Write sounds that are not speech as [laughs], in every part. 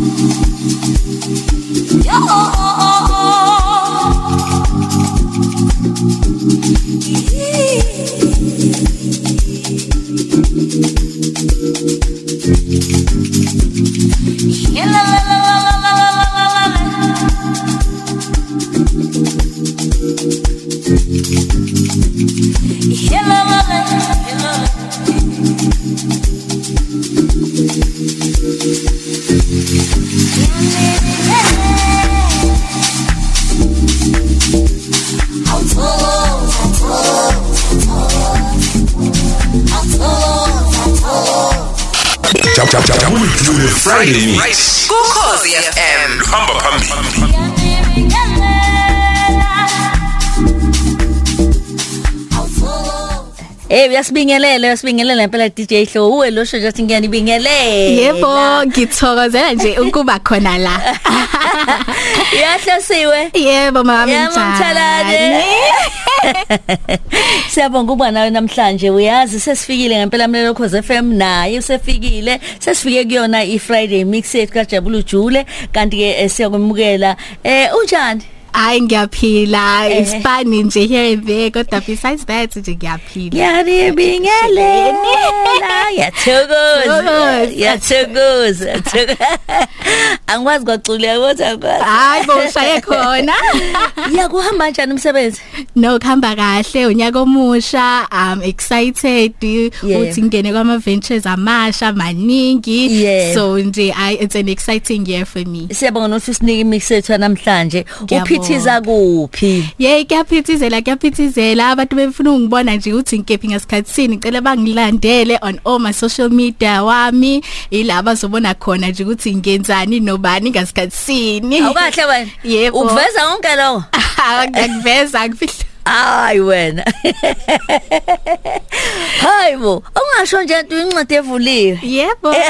Jule Friday Mix. Kukhosi FM. Hamba phambili. Eh uyasibingelela uyasibingelela impela DJ Hlo uwe lo shojathi ngiyanibingelela Yebo, ngithokozela nje ukuba khona la. Yahlosiwe Yebo mama Mthalane Siyabonga ukuba nawe namhlanje uyazi sesifikile ngempela mlelo Khoze FM naye usefikile sesifike kuyona i Friday mix yethu kaJabulu Jule kanti ke siyakwemukela eh unjani Hayi ngiyaphila, Eh. isipani nje here and there kodwa besides that nje ngiyaphila. Yanibingelela yathokoza Thokoza. yathokoza yathokoza. [laughs] angikwazi kwaculeka kodwa angikwazi Hayi bo shaye khona. [laughs] yakuhamba kanjani umsebenzi No khamba kahle unyaka omusha I'm excited Yeah. uthi ngene kwama ventures amasha maningi Yeah. so nje I it's an exciting year for me. siyabonga nokuthi usinike imix yethu namhlanje Ngiyabonga. Uphithiza kuphi? Yey kuyaphithizela kuyaphithizela. Abantu befuna ungibona nje ukuthi ngikephi ngasikhatsini ngicela bangilandele on all my social media wami. Ilaba zobona khona nje ukuthi ngenzani nobani ngasikhatsini awukahle wena. Yebo. uveza konke lokho? [laughs] Ngiyakuveza ngifihla. Hayi wena. [laughs] Hayi bo ungasho nje into incwadi evuliwe Yebo. [laughs]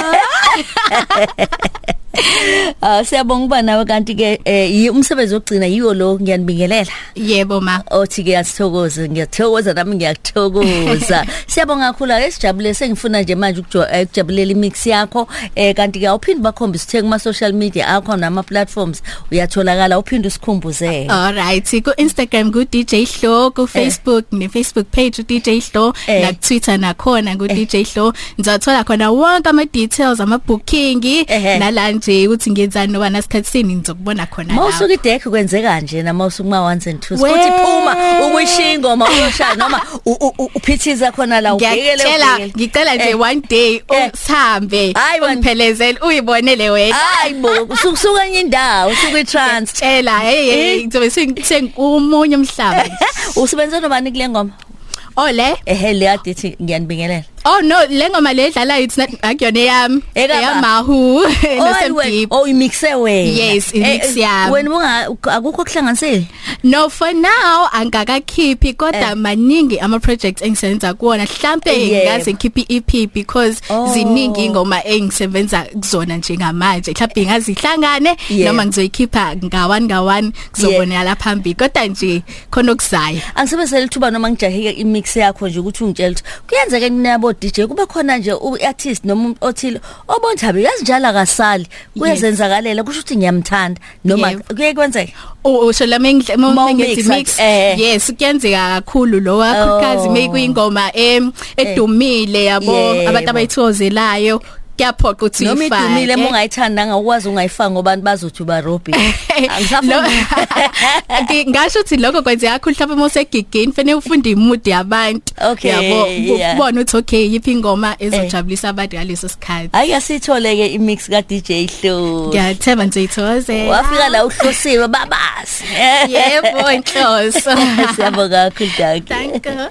ah siyabonga ukuba nawe kanti ke eh, yi- umsebenzi wokugcina yiwo lo ngiyanibingelela Yebo ma. Othi ke asithokoze ngiyathokoza nami ngiyakuthokoza. [laughs] Siyabonga kakhulu ake sijabule sengifuna nje manje ukujo- eh, ukujabulela imix yakho. Eh kanti ke awuphindi bakhombisa uthe kuma social media akho nama platforms uyatholakala uphinde usikhumbuze. Alright ku Instagram ku DJ Hlo ku Facebook ne Facebook page u DJ Hlo Eh. na Twitter nakhona ku DJ Hlo. Nizathola khona wonke ama details ama booking Ehhe. Nala nje ukuthi ngenzani noba nasikhatsini nizokubona khona Mawusuka idek kwenze kanje na mawusuka ma ones and twos We- kuthi phuma ukuyishiya ingoma uyoshaya noma u- u- u- uphithiza khona la ubhekele ngiyacela ubhekele. ngicela nje Eh. one day Eh. usihambe Hayi, wena. ungiphelezele uyibonele wena hayi bo sukusuka enye indawo usuka [laughs] i-trans tshela hey hey ngizobe seng- sengumunye umhlaba usebenze nobani kule ngoma ole ehe le adithi ngiyanibingelela oh no lengoma le edlala it's not akuyona yami eyamahu nosemdeep [laughs] oh imixe wena Yes, imix Eh, eh, yami. wena bunga akukho kuhlanganisile No for now angakakhiphi kodwa maningi ama projects engisebenza kuona mhlambe Yebo. ngingase ngikhiphe EP because Oh. ziningi ingoma engisebenza kuzona njengamanje. Mhlambe ngazihlangane noma ngizoyikhipha ngawan ngawan kuzobonela la phambili. Kodwa nje khona okuzayo angisebenzele ithuba noma ngijahike imix yakho nje ukuthi ungitshela ukuthi kuyenzeka kunabo DJ kube khona nje uartist noma umuntu othile obonjabe yazinjala kasali kuyazenzakalela kusho ukuthi ngiyamthanda noma kuye kwenzeka usho la mengihle umixa, mix eh. yes kuyenzeka kakhulu lo wakhazi Oh. mekuyingoma em edumile yabo abantu abayithozelayo. Kuyaphoqa ukuthi noma uyifake. idumile uma ungayithanda ukwazi ungayifanga ngobantu bazothi uba Robbie [laughs] Lo- angisafuni [laughs] Ngi- ngasho ukuthi lokho kwenzeka kakhulu mhlawumbe uma usegigini fanele ufunde imood yabantu. Okay, yabo yeah. ubone ukuthi okay yiphi ingoma ezojabulisa abantu ngaleso sikhathi. Hayi asithole ke imix ka DJ Hlo ngiyathemba nizeyithoze wafika la uhlosiwe babazi. Yebo inhloso. [laughs] Siyabonga kakhulu Daki thank you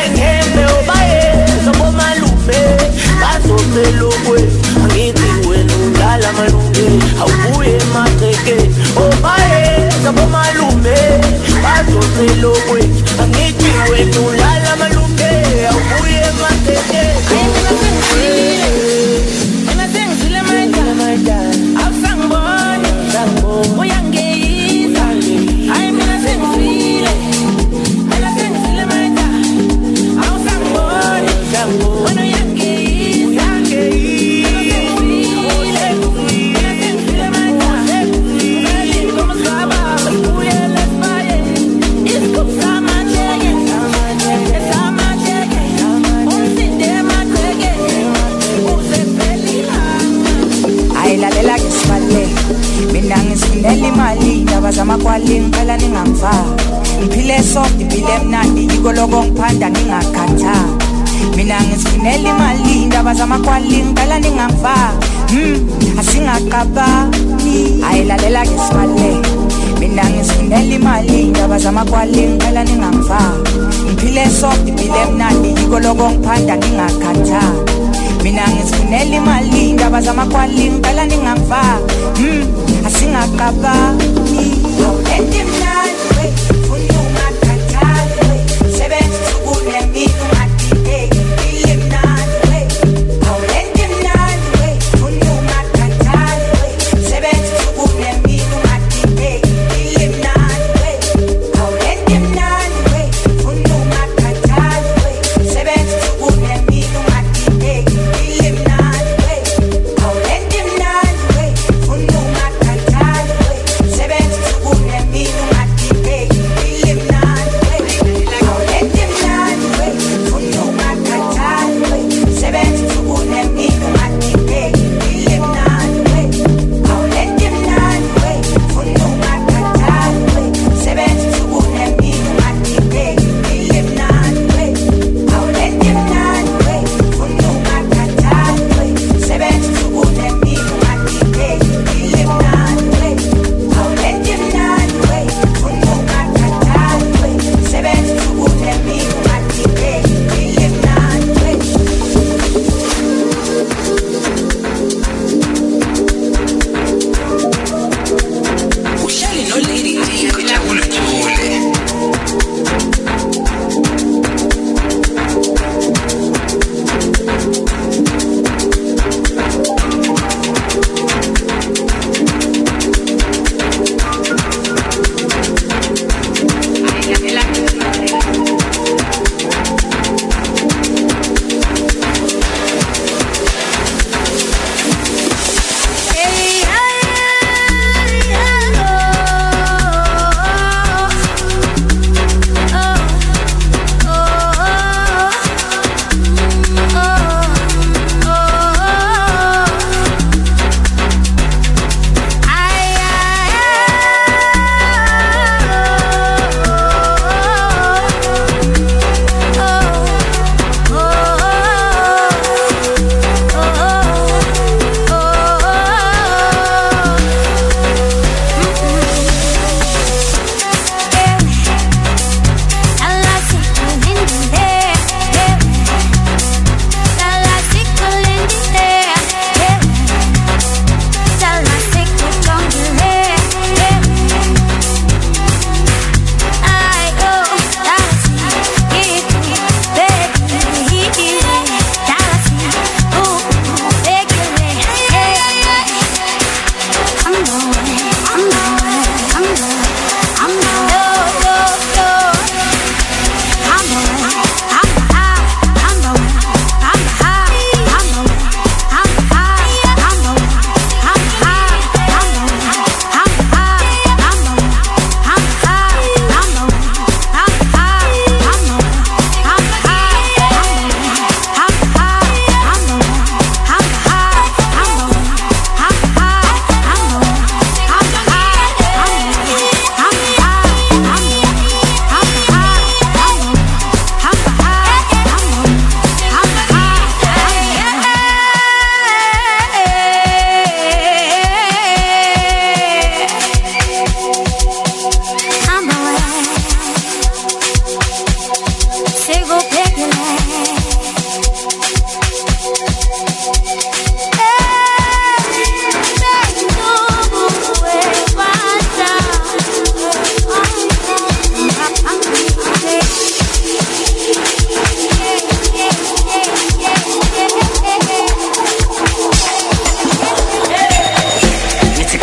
nengeme obaye sobo malume basopelo kwe angithi wena ulala malume awubuye oh, mateke malume nilalela ngisibaluleka mina ngizifunela imali indaba zamakwali ngiqela ningangifaki. Ngiphile soft ngiphile mnandi yiko loko ngiphanda ngingakhathali mina ngizifunela imali indaba zamakwali ngiqela ningangifaki. Hmm asingaqabani? Ayilalela ngisibaluleka mina ngizifunela imali indaba zamakwali ngiqela ningangifaki. Ngiphile soft ngiphile mnandi yiko loko ngiphanda ngingakhathali mina ngizifunela imali indaba zamakwali impela ningava mm asingaqabani.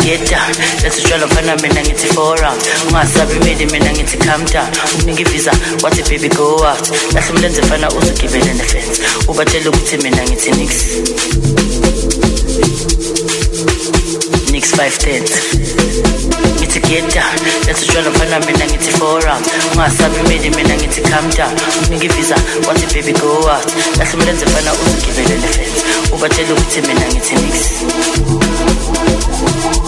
Get down let's try mfana mina ngithi four round ungasabi made mina ngithi calm down. Unika ivisa wathi baby go out. Lahle umlenze mfana uzugibele nefence. Ubatshela ukuthi mina ngithi nix nix 510 ngithi get down. Let's try mfana mina ngithi four round ungasabi made mina ngithi calm down. Unika ivisa wathi baby go out. Lahle umlenze mfana uzugibele nefence. Ubatshela ukuthi mina ngithi nix Nix 510 Engithi Nix 510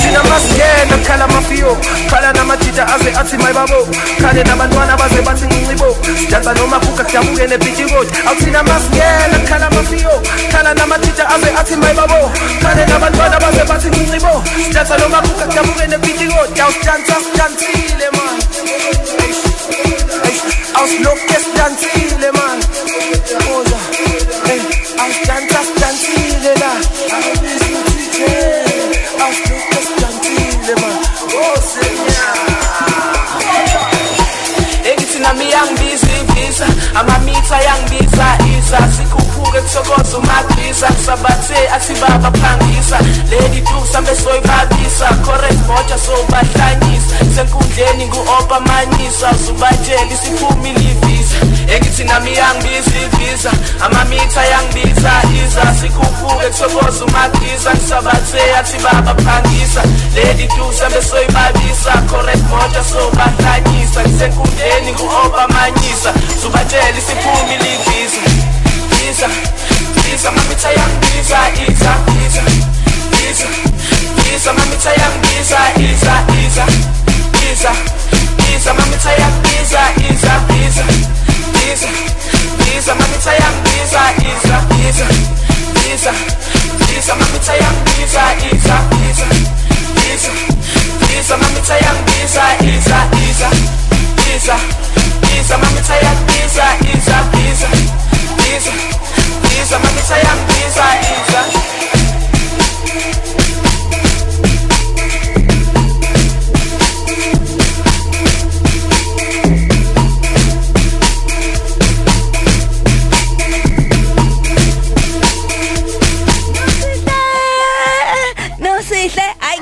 thina masingena khala mafiyo khala namajija aze athi mayibabo khale nabantwana baze bathi ncincibo sidansa noma kuka kudabuke nebhitikoti awuthina masingena khala mafiyo khala namajija aze athi mayibabo khale nabantwana baze bathi ncincibo sidansa noma kuka kudabuke nebhitikoti awusidansa sidansile sikhuphuke kusokoza umagisa kusabathe athi baba phangisa. Leli dusa besoyibabisa correct moja sobahlanyisa senkundleni ngu-opa manyisa uzubatshela isiphumile ivisa engithi nami yangibiza ivisa amamitha yangibiza iza. Sikhuphuke kusokoza umagisa kusabathe athi baba phangisa. Leli dusa besoyibabisa correct moja sobahlanyisa kusenkundleni ngu-opa manyisa zubatshela isiphumile ivisa visa visa mamitha yangibiza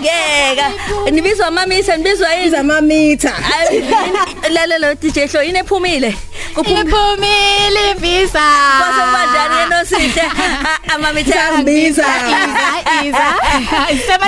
nosihle ayingeka nibizwa mamisa nibizwa yini amamitha [laughs] lalela DJ Hlo yini ephumile? Kuphumile iphumile visa kwasebanjani nosihle amamitha Yangibiza. iza iza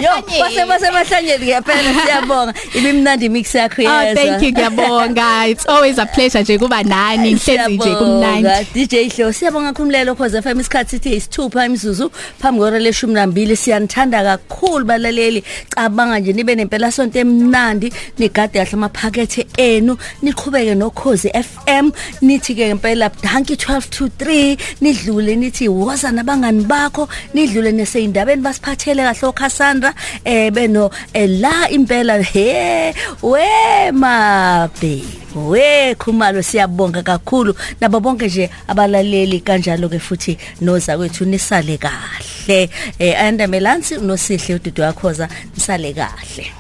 Yo, isemahlanyeni wasemahlanyeni ngiyapela siyabonga ibimnandi mix yakho Oh yezwa thank you ngiyabonga it's always a pleasure nje kuba nani ngihlezi nje kumnandi Siyabonga, DJ Hlo siyabonga khumlelo cause FM isikhathi sithi isithupha imizuzu phambi kwora leshumi nambili siyanithanda kakhulu balaleli. Cabanga nje nibe nempela sonto emnandi nigade kahle amaphakethe enu niqhubeke nokhozi FM nithi ke ngempela danki 12 to 3 nidlule nithi woza nabangani bakho? Nidlule neseyindabeni basiphathele kahle oCassandra eh beno eh, la impela he we mabe we khumalo siyabonga kakhulu. Nabo bonke nje abalaleli kanjalo ke futhi noza kwethu nisale kahle. Eh anda melansi nosihle ududu wakhoza nisale kahle.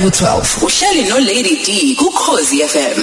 Ku-12 uhleli no-lady d kukhozi fm